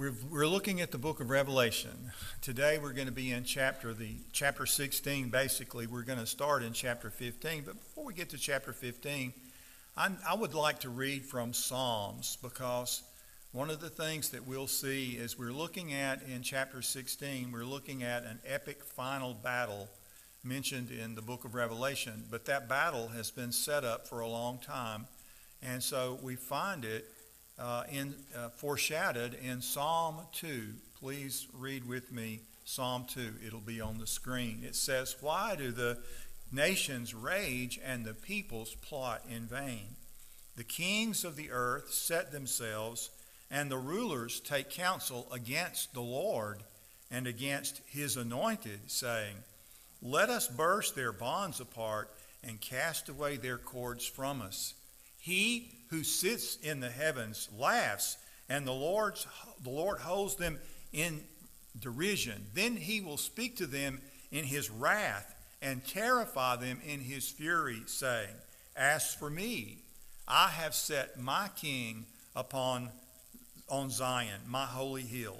We're, we're looking at the book of Revelation. Today we're going to be in chapter the chapter 16. Basically, we're going to start in chapter 15. But before we get to chapter 15, I'm, I would like to read from Psalms because one of the things that we'll see as we're looking at in chapter 16, we're looking at an epic final battle mentioned in the book of Revelation. But that battle has been set up for a long time. And so we find it uh, in, uh, foreshadowed in Psalm 2. Please read with me Psalm 2. It'll be on the screen. It says, Why do the nations rage and the peoples plot in vain? The kings of the earth set themselves, and the rulers take counsel against the Lord and against his anointed, saying, Let us burst their bonds apart and cast away their cords from us. He who sits in the heavens laughs, and the, Lord's, the Lord holds them in derision. Then he will speak to them in his wrath and terrify them in his fury, saying, As for me, I have set my king upon on Zion, my holy hill.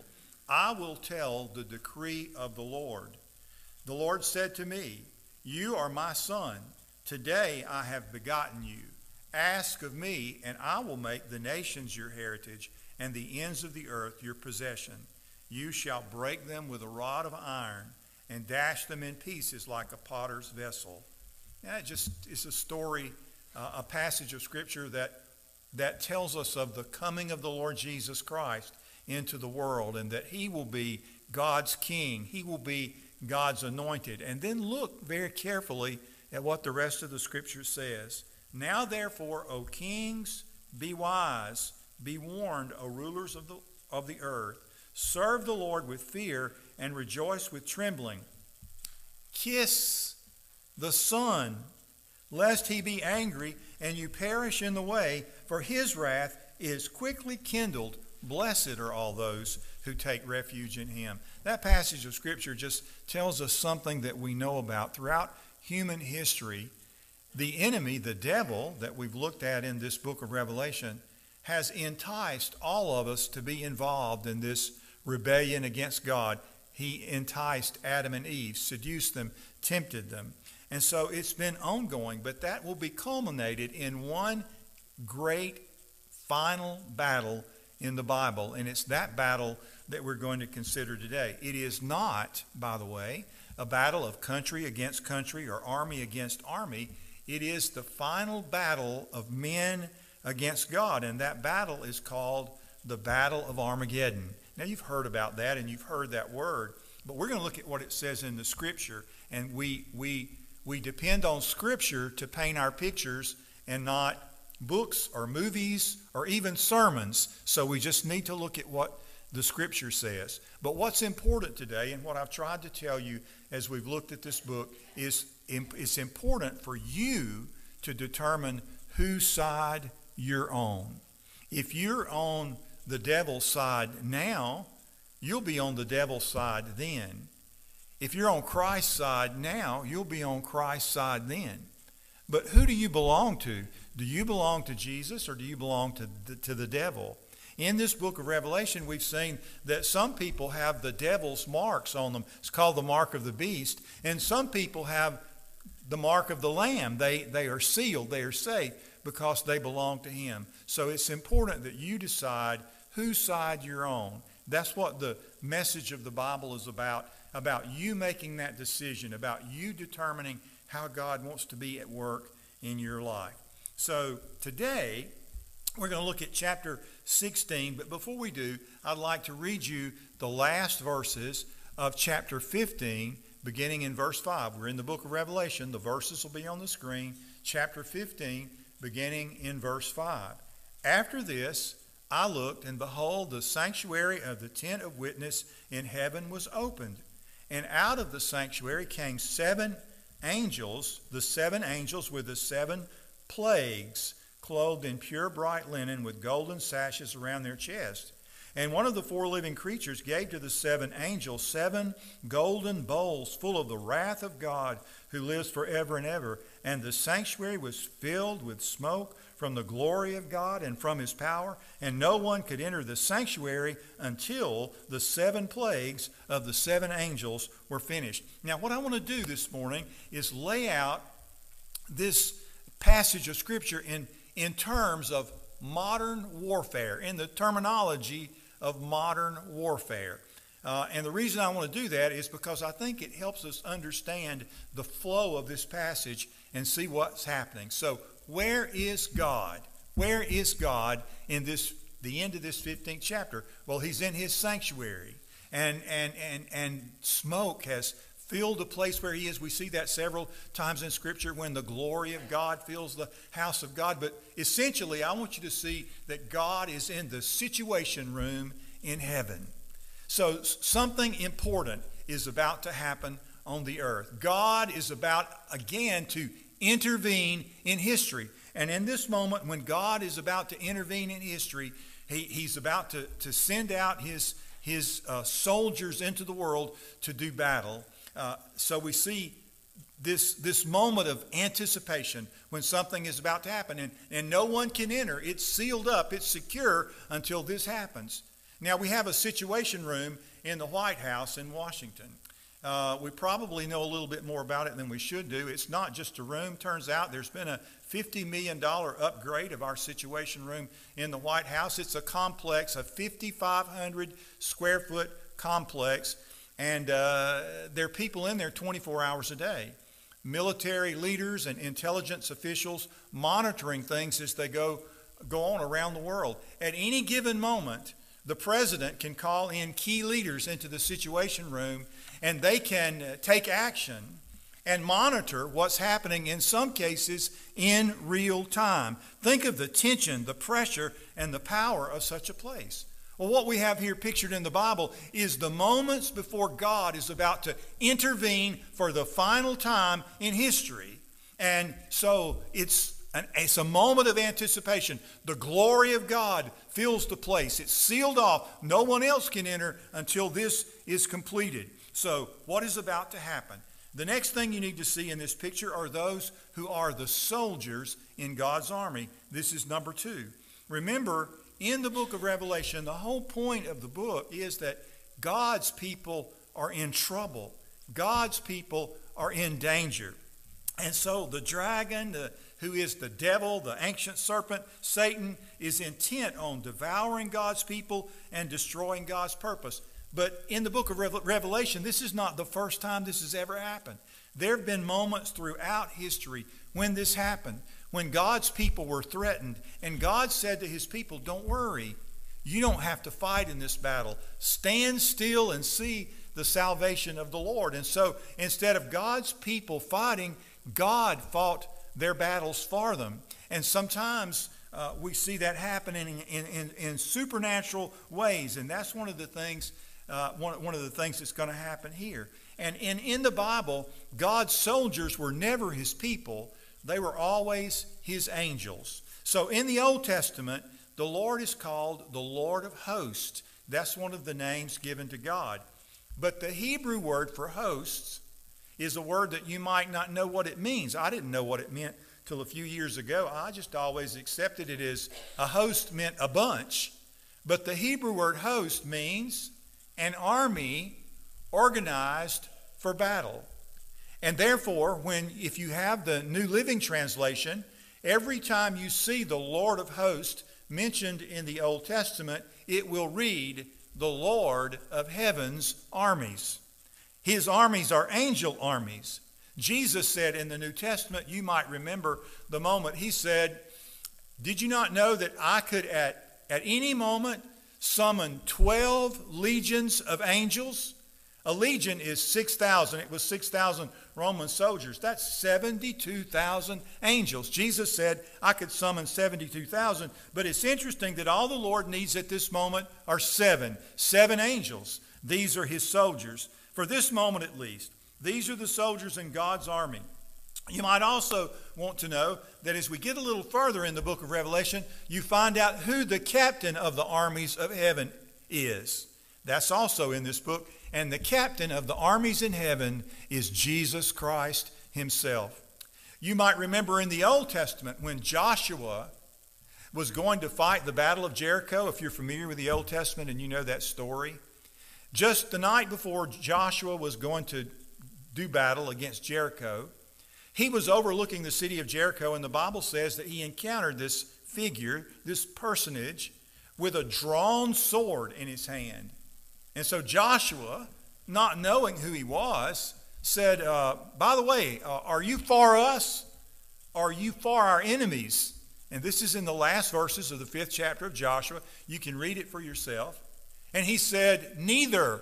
I will tell the decree of the Lord. The Lord said to me, You are my son. Today I have begotten you. Ask of me, and I will make the nations your heritage, and the ends of the earth your possession. You shall break them with a rod of iron, and dash them in pieces like a potter's vessel. It just is a story, uh, a passage of Scripture that, that tells us of the coming of the Lord Jesus Christ into the world, and that he will be God's king. He will be God's anointed. And then look very carefully at what the rest of the Scripture says. Now, therefore, O kings, be wise, be warned, O rulers of the, of the earth. Serve the Lord with fear and rejoice with trembling. Kiss the Son, lest he be angry and you perish in the way, for his wrath is quickly kindled. Blessed are all those who take refuge in him. That passage of Scripture just tells us something that we know about. Throughout human history, the enemy, the devil, that we've looked at in this book of Revelation, has enticed all of us to be involved in this rebellion against God. He enticed Adam and Eve, seduced them, tempted them. And so it's been ongoing, but that will be culminated in one great final battle in the Bible. And it's that battle that we're going to consider today. It is not, by the way, a battle of country against country or army against army. It is the final battle of men against God, and that battle is called the Battle of Armageddon. Now, you've heard about that and you've heard that word, but we're going to look at what it says in the Scripture, and we, we, we depend on Scripture to paint our pictures and not books or movies or even sermons. So we just need to look at what the Scripture says. But what's important today, and what I've tried to tell you as we've looked at this book, is it's important for you to determine whose side you're on. If you're on the devil's side now, you'll be on the devil's side then. If you're on Christ's side now, you'll be on Christ's side then. But who do you belong to? Do you belong to Jesus or do you belong to the, to the devil? In this book of Revelation, we've seen that some people have the devil's marks on them. It's called the mark of the beast. And some people have the mark of the Lamb. They, they are sealed, they are safe because they belong to Him. So it's important that you decide whose side you're on. That's what the message of the Bible is about, about you making that decision, about you determining how God wants to be at work in your life. So today, we're going to look at chapter 16, but before we do, I'd like to read you the last verses of chapter 15 beginning in verse 5. We're in the book of Revelation. The verses will be on the screen. Chapter 15, beginning in verse 5. After this, I looked, and behold, the sanctuary of the tent of witness in heaven was opened. And out of the sanctuary came seven angels, the seven angels with the seven plagues, clothed in pure bright linen with golden sashes around their chests. And one of the four living creatures gave to the seven angels seven golden bowls full of the wrath of God who lives forever and ever. And the sanctuary was filled with smoke from the glory of God and from his power, and no one could enter the sanctuary until the seven plagues of the seven angels were finished. Now, what I want to do this morning is lay out this passage of Scripture in, in terms of modern warfare, in the terminology of modern warfare. Uh, and the reason I want to do that is because I think it helps us understand the flow of this passage and see what's happening. So, where is God? Where is God in this the end of this 15th chapter? Well, he's in his sanctuary. And and and and smoke has filled the place where he is. We see that several times in scripture when the glory of God fills the house of God, but essentially I want you to see that God is in the situation room in heaven. So something important is about to happen on the earth. God is about again to intervene in history. And in this moment, when God is about to intervene in history, he, he's about to, to send out his, his uh, soldiers into the world to do battle. Uh, so we see this, this moment of anticipation when something is about to happen, and, and no one can enter. It's sealed up, it's secure until this happens. Now, we have a situation room in the White House in Washington. Uh, we probably know a little bit more about it than we should do. It's not just a room. Turns out there's been a $50 million upgrade of our Situation Room in the White House. It's a complex, a 5,500 square foot complex, and uh, there are people in there 24 hours a day. Military leaders and intelligence officials monitoring things as they go, go on around the world. At any given moment, the president can call in key leaders into the Situation Room and they can uh, take action and monitor what's happening in some cases in real time. Think of the tension, the pressure, and the power of such a place. Well, what we have here pictured in the Bible is the moments before God is about to intervene for the final time in history. And so it's an, it's a moment of anticipation. The glory of God fills the place. It's sealed off. No one else can enter until this is completed. So, what is about to happen? The next thing you need to see in this picture are those who are the soldiers in God's army. This is number two. Remember, in the book of Revelation, the whole point of the book is that God's people are in trouble, God's people are in danger. And so the dragon, the, who is the devil, the ancient serpent, Satan, is intent on devouring God's people and destroying God's purpose. But in the book of Revelation, this is not the first time this has ever happened. There have been moments throughout history when this happened, when God's people were threatened, and God said to his people, Don't worry, you don't have to fight in this battle. Stand still and see the salvation of the Lord. And so instead of God's people fighting, God fought their battles for them. And sometimes uh, we see that happening in, in, in, supernatural ways. And that's one of the things uh, one, one of the things that's going to happen here. And in, in the Bible, God's soldiers were never his people, they were always his angels. So in the Old Testament, the Lord is called the Lord of hosts. That's one of the names given to God. But the Hebrew word for hosts is a word that you might not know what it means. I didn't know what it meant till a few years ago. I just always accepted it as a host meant a bunch. But the Hebrew word host means an army organized for battle. And therefore, when if you have the New Living Translation, every time you see the Lord of hosts mentioned in the Old Testament, it will read the Lord of heaven's armies. His armies are angel armies. Jesus said in the New Testament, you might remember the moment he said, Did you not know that I could at, at any moment summon 12 legions of angels. A legion is 6,000. It was 6,000 Roman soldiers. That's 72,000 angels. Jesus said, I could summon 72,000. But it's interesting that all the Lord needs at this moment are seven. Seven angels. These are his soldiers. For this moment at least, these are the soldiers in God's army. You might also want to know that as we get a little further in the book of Revelation, you find out who the captain of the armies of heaven is. That's also in this book. And the captain of the armies in heaven is Jesus Christ himself. You might remember in the Old Testament when Joshua was going to fight the Battle of Jericho, if you're familiar with the Old Testament and you know that story. Just the night before Joshua was going to do battle against Jericho, he was overlooking the city of Jericho, and the Bible says that he encountered this figure, this personage, with a drawn sword in his hand. And so Joshua, not knowing who he was, said, uh, By the way, uh, are you for us? Are you for our enemies? And this is in the last verses of the fifth chapter of Joshua. You can read it for yourself. And he said, Neither,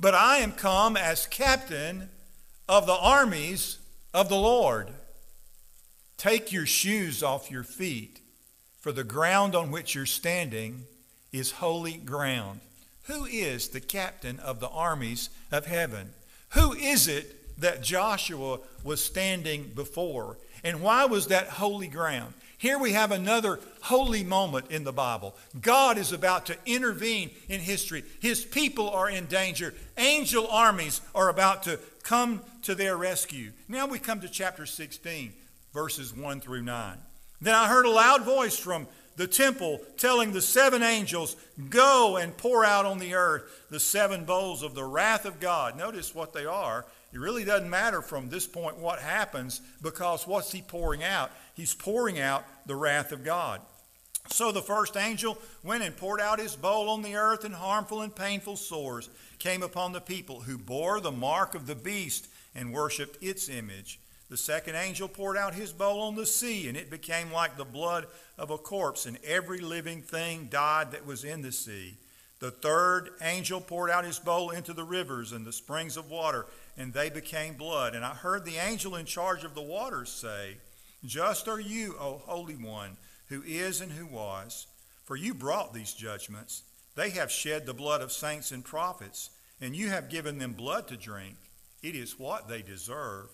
but I am come as captain of the armies of the Lord. Take your shoes off your feet, for the ground on which you're standing is holy ground. Who is the captain of the armies of heaven? Who is it that Joshua was standing before? And why was that holy ground? Here we have another holy moment in the Bible. God is about to intervene in history. His people are in danger. Angel armies are about to come to their rescue. Now we come to chapter 16, verses 1 through 9. Then I heard a loud voice from the temple telling the seven angels, Go and pour out on the earth the seven bowls of the wrath of God. Notice what they are. It really doesn't matter from this point what happens because what's he pouring out? He's pouring out the wrath of God. So the first angel went and poured out his bowl on the earth, and harmful and painful sores came upon the people who bore the mark of the beast and worshiped its image. The second angel poured out his bowl on the sea, and it became like the blood of a corpse, and every living thing died that was in the sea. The third angel poured out his bowl into the rivers and the springs of water, and they became blood. And I heard the angel in charge of the waters say, Just are you, O Holy One, who is and who was, for you brought these judgments. They have shed the blood of saints and prophets, and you have given them blood to drink. It is what they deserve.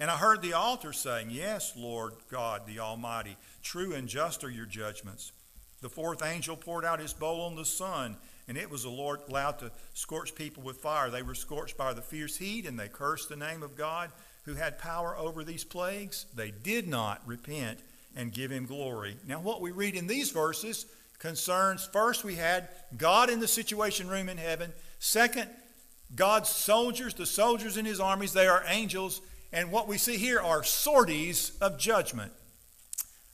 And I heard the altar saying, Yes, Lord God the Almighty, true and just are your judgments. The fourth angel poured out his bowl on the sun and it was the Lord allowed to scorch people with fire. They were scorched by the fierce heat, and they cursed the name of God who had power over these plagues. They did not repent and give him glory. Now, what we read in these verses concerns first, we had God in the situation room in heaven. Second, God's soldiers, the soldiers in his armies, they are angels. And what we see here are sorties of judgment.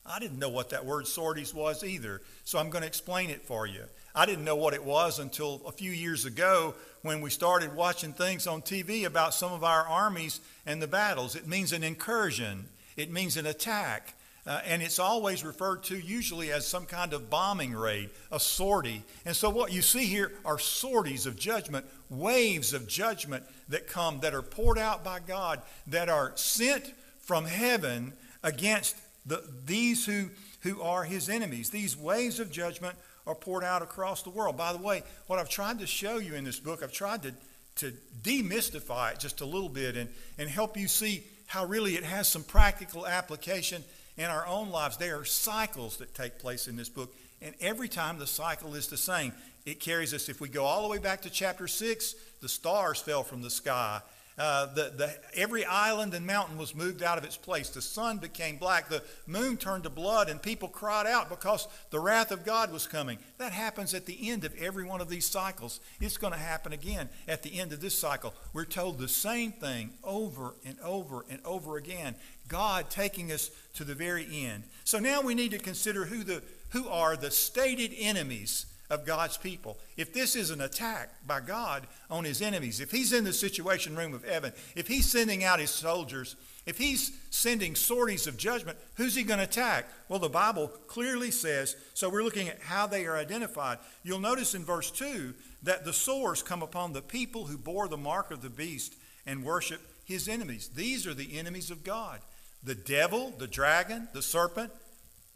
I didn't know what that word sorties was either, so I'm going to explain it for you. I didn't know what it was until a few years ago when we started watching things on TV about some of our armies and the battles. It means an incursion, it means an attack. Uh, and it's always referred to usually as some kind of bombing raid, a sortie. And so what you see here are sorties of judgment, waves of judgment that come, that are poured out by God, that are sent from heaven against the, these who, who are his enemies. These waves of judgment are poured out across the world. By the way, what I've tried to show you in this book, I've tried to, to demystify it just a little bit and, and help you see how really it has some practical application in our own lives. There are cycles that take place in this book, and every time the cycle is the same. It carries us, if we go all the way back to chapter 6, the stars fell from the sky. Uh, the, the, every island and mountain was moved out of its place. The sun became black. The moon turned to blood, and people cried out because the wrath of God was coming. That happens at the end of every one of these cycles. It's going to happen again at the end of this cycle. We're told the same thing over and over and over again. God taking us to the very end. So now we need to consider who, the, who are the stated enemies of God's people. If this is an attack by God on his enemies, if he's in the situation room of heaven, if he's sending out his soldiers, if he's sending sorties of judgment, who's he going to attack? Well, the Bible clearly says, so we're looking at how they are identified. You'll notice in verse 2 that the sores come upon the people who bore the mark of the beast and worship his enemies. These are the enemies of God the devil, the dragon, the serpent,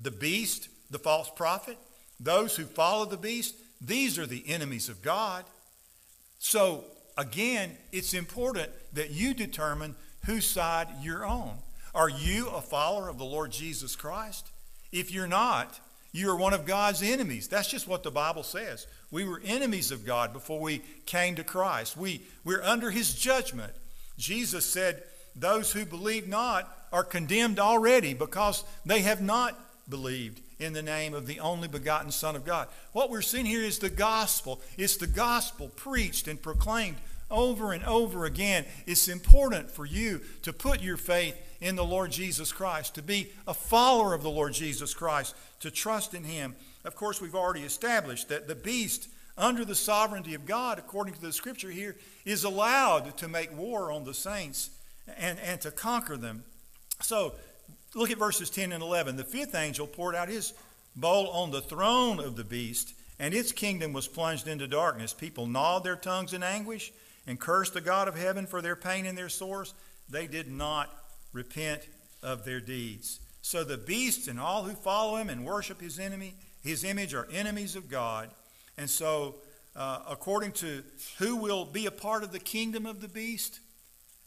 the beast, the false prophet. Those who follow the beast, these are the enemies of God. So, again, it's important that you determine whose side you're on. Are you a follower of the Lord Jesus Christ? If you're not, you are one of God's enemies. That's just what the Bible says. We were enemies of God before we came to Christ. We, we're under his judgment. Jesus said, Those who believe not are condemned already because they have not believed in the name of the only begotten Son of God. What we're seeing here is the gospel. It's the gospel preached and proclaimed over and over again. It's important for you to put your faith in the Lord Jesus Christ, to be a follower of the Lord Jesus Christ, to trust in Him. Of course, we've already established that the beast, under the sovereignty of God, according to the scripture here, is allowed to make war on the saints and, and to conquer them. So, look at verses 10 and 11. The fifth angel poured out his bowl on the throne of the beast, and its kingdom was plunged into darkness. People gnawed their tongues in anguish and cursed the God of heaven for their pain and their sores. They did not repent of their deeds. So the beast and all who follow him and worship his enemy, his image are enemies of God. And so, uh, according to who will be a part of the kingdom of the beast,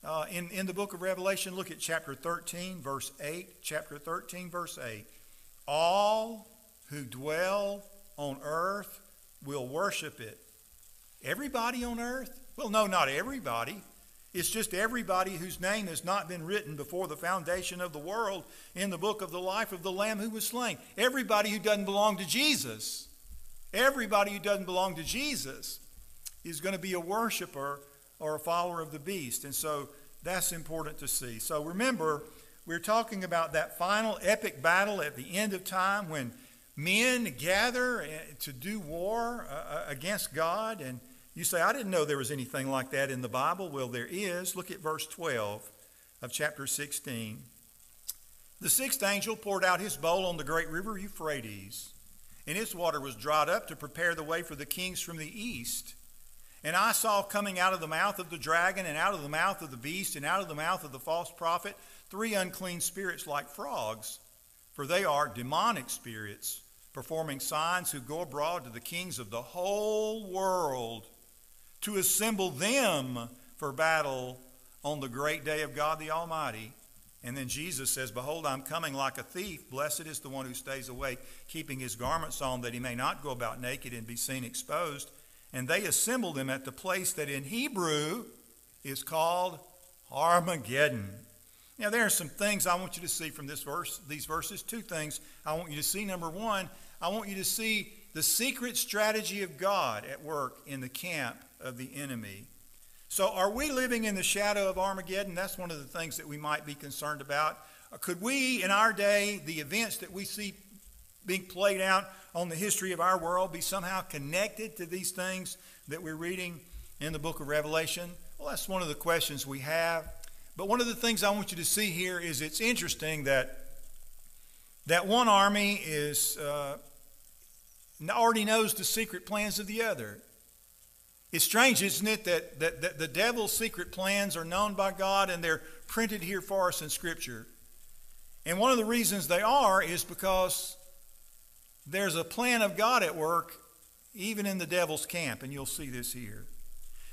uh, in, in the book of Revelation, look at chapter 13, verse 8. Chapter 13, verse 8. All who dwell on earth will worship it. Everybody on earth? Well, no, not everybody. It's just everybody whose name has not been written before the foundation of the world in the book of the life of the Lamb who was slain. Everybody who doesn't belong to Jesus, everybody who doesn't belong to Jesus is going to be a worshiper or a follower of the beast. And so that's important to see. So remember, we're talking about that final epic battle at the end of time when men gather eh, to do war uh, uh, against God and you say, I didn't know there was anything like that in the Bible. Well, there is. Look at verse 12 of chapter 16. The sixth angel poured out his bowl on the great river Euphrates, and its water was dried up to prepare the way for the kings from the east. And I saw coming out of the mouth of the dragon, and out of the mouth of the beast, and out of the mouth of the false prophet, three unclean spirits like frogs, for they are demonic spirits, performing signs who go abroad to the kings of the whole world to assemble them for battle on the great day of God the Almighty. And then Jesus says, Behold, I'm coming like a thief. Blessed is the one who stays awake, keeping his garments on, that he may not go about naked and be seen exposed. And they assembled them at the place that in Hebrew is called Armageddon. Now, there are some things I want you to see from this verse, these verses. Two things I want you to see. Number one, I want you to see the secret strategy of God at work in the camp of the enemy. So, are we living in the shadow of Armageddon? That's one of the things that we might be concerned about. Could we, in our day, the events that we see being played out on the history of our world, be somehow connected to these things that we're reading in the book of Revelation? Well, that's one of the questions we have. But one of the things I want you to see here is it's interesting that that one army is uh, already knows the secret plans of the other. It's strange, isn't it, that, that, that the devil's secret plans are known by God and they're printed here for us in Scripture. And one of the reasons they are is because there's a plan of God at work even in the devil's camp, and you'll see this here.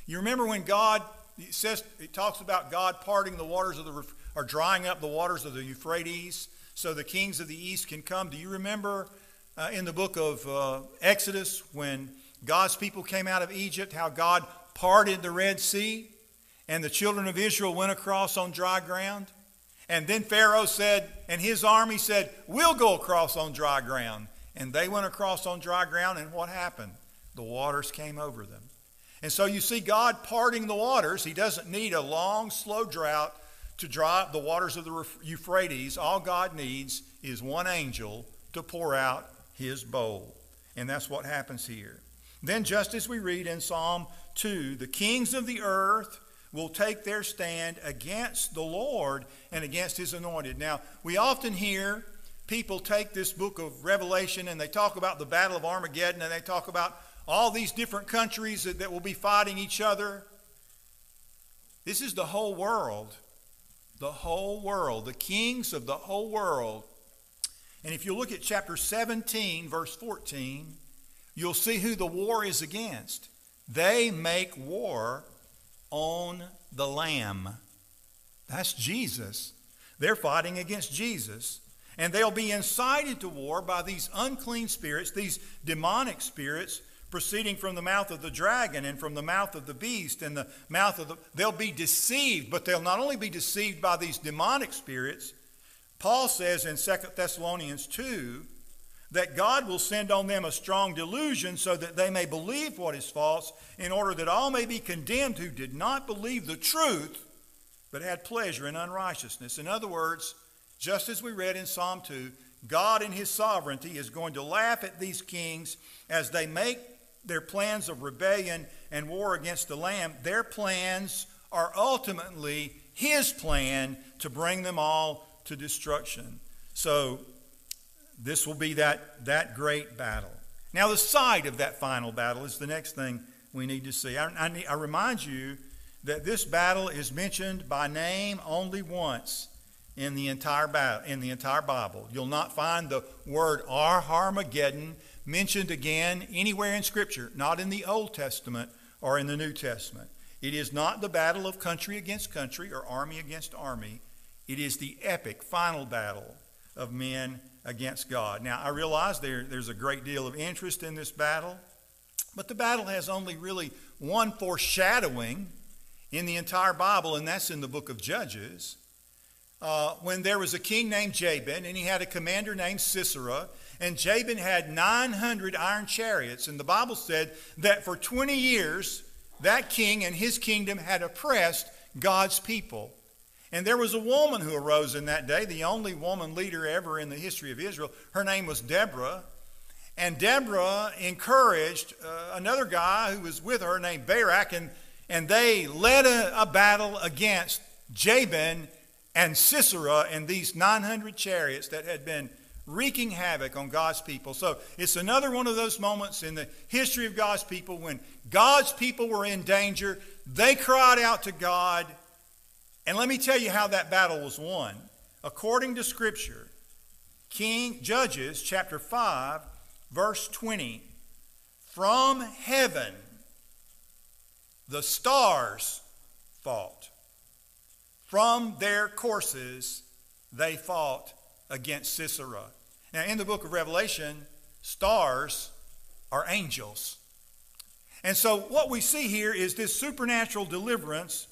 You remember when God it says it talks about God parting the waters of the or drying up the waters of the Euphrates so the kings of the east can come. Do you remember uh, in the book of uh, Exodus when God's people came out of Egypt, how God parted the Red Sea, and the children of Israel went across on dry ground. And then Pharaoh said, and his army said, We'll go across on dry ground. And they went across on dry ground, and what happened? The waters came over them. And so you see God parting the waters. He doesn't need a long, slow drought to dry up the waters of the Euphrates. All God needs is one angel to pour out his bowl. And that's what happens here. Then, just as we read in Psalm 2, the kings of the earth will take their stand against the Lord and against his anointed. Now, we often hear people take this book of Revelation and they talk about the Battle of Armageddon and they talk about all these different countries that, that will be fighting each other. This is the whole world. The whole world. The kings of the whole world. And if you look at chapter 17, verse 14, you'll see who the war is against. They make war on the Lamb. That's Jesus. They're fighting against Jesus. And they'll be incited to war by these unclean spirits, these demonic spirits proceeding from the mouth of the dragon and from the mouth of the beast and the mouth of the. They'll be deceived, but they'll not only be deceived by these demonic spirits, Paul says in 2 Thessalonians 2 that God will send on them a strong delusion so that they may believe what is false, in order that all may be condemned who did not believe the truth, but had pleasure in unrighteousness. In other words, just as we read in Psalm 2, God in his sovereignty is going to laugh at these kings as they make their plans of rebellion and war against the Lamb. Their plans are ultimately his plan to bring them all to destruction. So this will be that, that great battle. Now, the site of that final battle is the next thing we need to see. I, I, I remind you that this battle is mentioned by name only once in the entire battle, in the entire Bible. You'll not find the word "our Armageddon mentioned again anywhere in Scripture, not in the Old Testament or in the New Testament. It is not the battle of country against country or army against army. It is the epic final battle of men against God. Now, I realize there, there's a great deal of interest in this battle, but the battle has only really one foreshadowing in the entire Bible, and that's in the book of Judges. Uh, when there was a king named Jabin, and he had a commander named Sisera, and Jabin had 900 iron chariots, and the Bible said that for 20 years, that king and his kingdom had oppressed God's people. And there was a woman who arose in that day, the only woman leader ever in the history of Israel. Her name was Deborah. And Deborah encouraged uh, another guy who was with her named Barak, and, and they led a, a battle against Jabin and Sisera and these 900 chariots that had been wreaking havoc on God's people. So it's another one of those moments in the history of God's people when God's people were in danger. They cried out to God and let me tell you how that battle was won. According to Scripture, King Judges chapter 5, verse 20. From heaven, the stars fought. From their courses, they fought against Sisera. Now, in the book of Revelation, stars are angels. And so, what we see here is this supernatural deliverance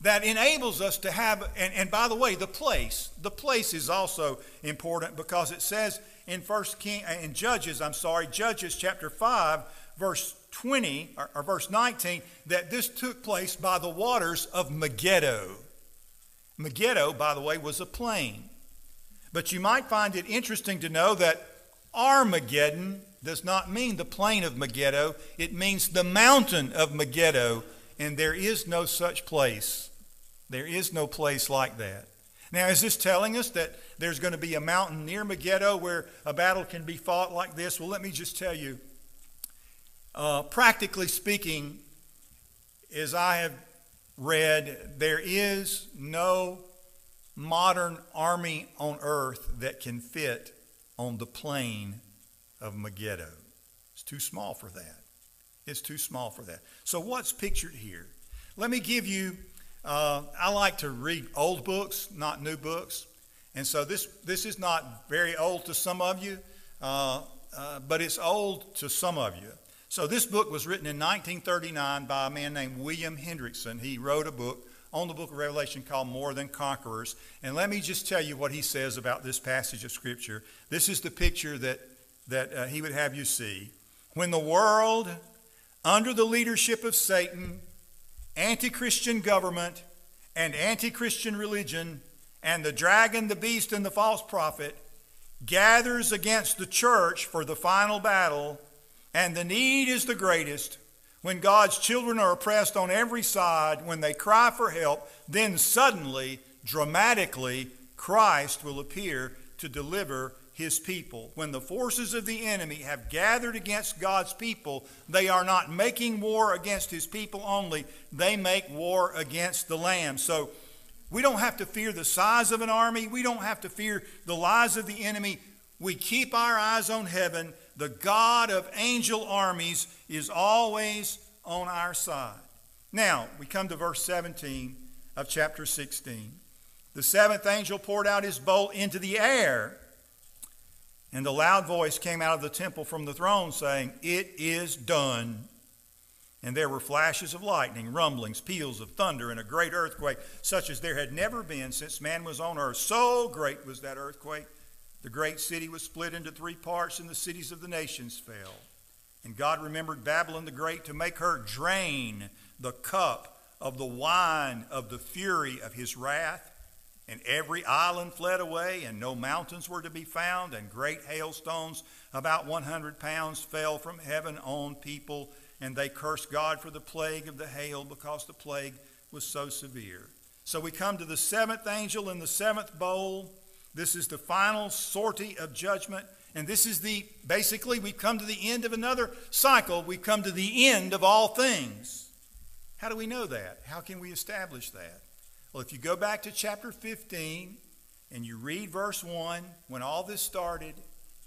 that enables us to have and, and by the way the place the place is also important because it says in first king in judges i'm sorry judges chapter 5 verse 20 or, or verse 19 that this took place by the waters of megiddo megiddo by the way was a plain but you might find it interesting to know that armageddon does not mean the plain of megiddo it means the mountain of megiddo and there is no such place there is no place like that. Now, is this telling us that there's going to be a mountain near Megiddo where a battle can be fought like this? Well, let me just tell you. Uh, practically speaking, as I have read, there is no modern army on earth that can fit on the plain of Megiddo. It's too small for that. It's too small for that. So, what's pictured here? Let me give you uh, I like to read old books, not new books. And so this, this is not very old to some of you, uh, uh, but it's old to some of you. So this book was written in 1939 by a man named William Hendriksen. He wrote a book on the book of Revelation called More Than Conquerors. And let me just tell you what he says about this passage of Scripture. This is the picture that, that uh, he would have you see. When the world, under the leadership of Satan, anti Christian government and anti Christian religion and the dragon, the beast, and the false prophet gathers against the church for the final battle, and the need is the greatest. When God's children are oppressed on every side, when they cry for help, then suddenly, dramatically, Christ will appear to deliver his people. When the forces of the enemy have gathered against God's people, they are not making war against his people only, they make war against the Lamb. So we don't have to fear the size of an army, we don't have to fear the lies of the enemy. We keep our eyes on heaven. The God of angel armies is always on our side. Now, we come to verse 17 of chapter 16. The seventh angel poured out his bowl into the air and a loud voice came out of the temple from the throne saying, It is done. And there were flashes of lightning, rumblings, peals of thunder, and a great earthquake, such as there had never been since man was on earth. So great was that earthquake The great city was split into three parts, and the cities of the nations fell. And God remembered Babylon the Great to make her drain the cup of the wine of the fury of his wrath. And every island fled away, and no mountains were to be found, and great hailstones, about 100 pounds, fell from heaven on people, and they cursed God for the plague of the hail because the plague was so severe. So we come to the seventh angel in the seventh bowl. This is the final sortie of judgment. And this is the, basically, we've come to the end of another cycle. We've come to the end of all things. How do we know that? How can we establish that? Well, if you go back to chapter 15 and you read verse 1, when all this started,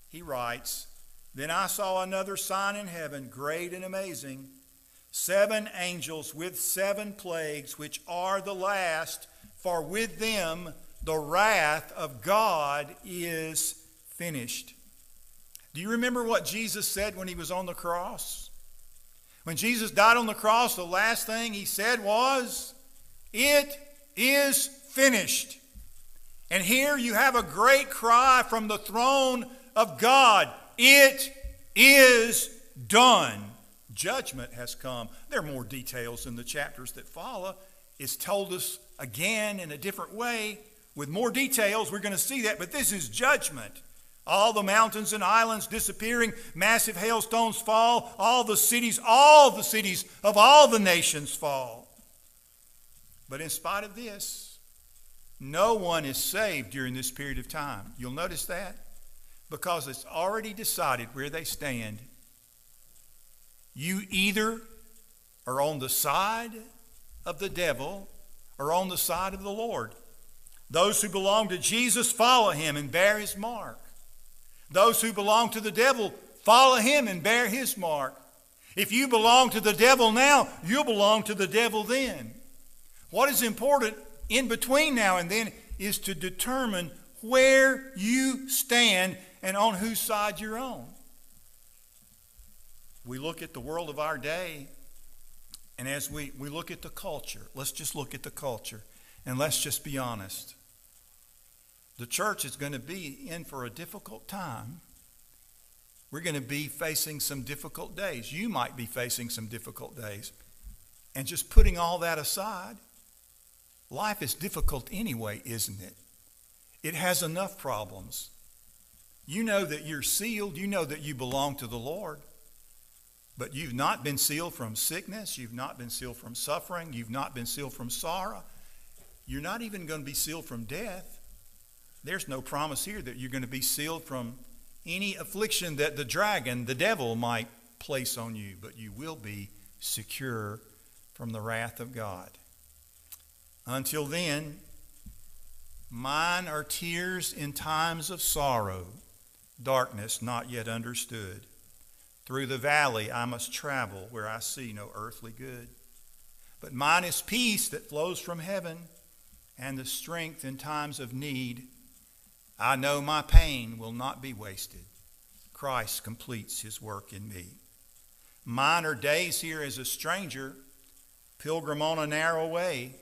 he writes, Then I saw another sign in heaven, great and amazing, seven angels with seven plagues, which are the last, for with them the wrath of God is finished. Do you remember what Jesus said when he was on the cross? When Jesus died on the cross, the last thing he said was, It is finished. And here you have a great cry from the throne of God It is done. Judgment has come. There are more details in the chapters that follow. It's told us again in a different way. With more details, we're going to see that, but this is judgment. All the mountains and islands disappearing, massive hailstones fall, all the cities, all the cities of all the nations fall. But in spite of this, no one is saved during this period of time. You'll notice that because it's already decided where they stand. You either are on the side of the devil or on the side of the Lord. Those who belong to Jesus follow him and bear his mark. Those who belong to the devil follow him and bear his mark. If you belong to the devil now, you'll belong to the devil then. What is important in between now and then is to determine where you stand and on whose side you're on. We look at the world of our day, and as we, we look at the culture, let's just look at the culture, and let's just be honest. The church is going to be in for a difficult time. We're going to be facing some difficult days. You might be facing some difficult days. And just putting all that aside, life is difficult anyway, isn't it? It has enough problems. You know that you're sealed, you know that you belong to the Lord. But you've not been sealed from sickness, you've not been sealed from suffering, you've not been sealed from sorrow. You're not even going to be sealed from death. There's no promise here that you're going to be sealed from any affliction that the dragon, the devil, might place on you, but you will be secure from the wrath of God. Until then, mine are tears in times of sorrow, darkness not yet understood. Through the valley I must travel where I see no earthly good. But mine is peace that flows from heaven and the strength in times of need. I know my pain will not be wasted. Christ completes his work in me. Mine are days here as a stranger, pilgrim on a narrow way.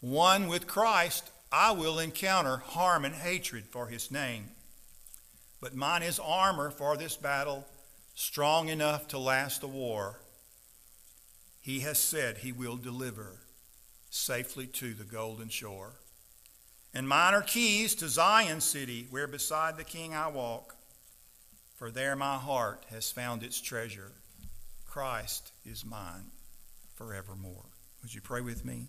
One with Christ, I will encounter harm and hatred for his name. But mine is armor for this battle, strong enough to last the war. He has said he will deliver safely to the golden shore. And mine are keys to Zion city, where beside the king I walk. For there my heart has found its treasure. Christ is mine forevermore. Would you pray with me?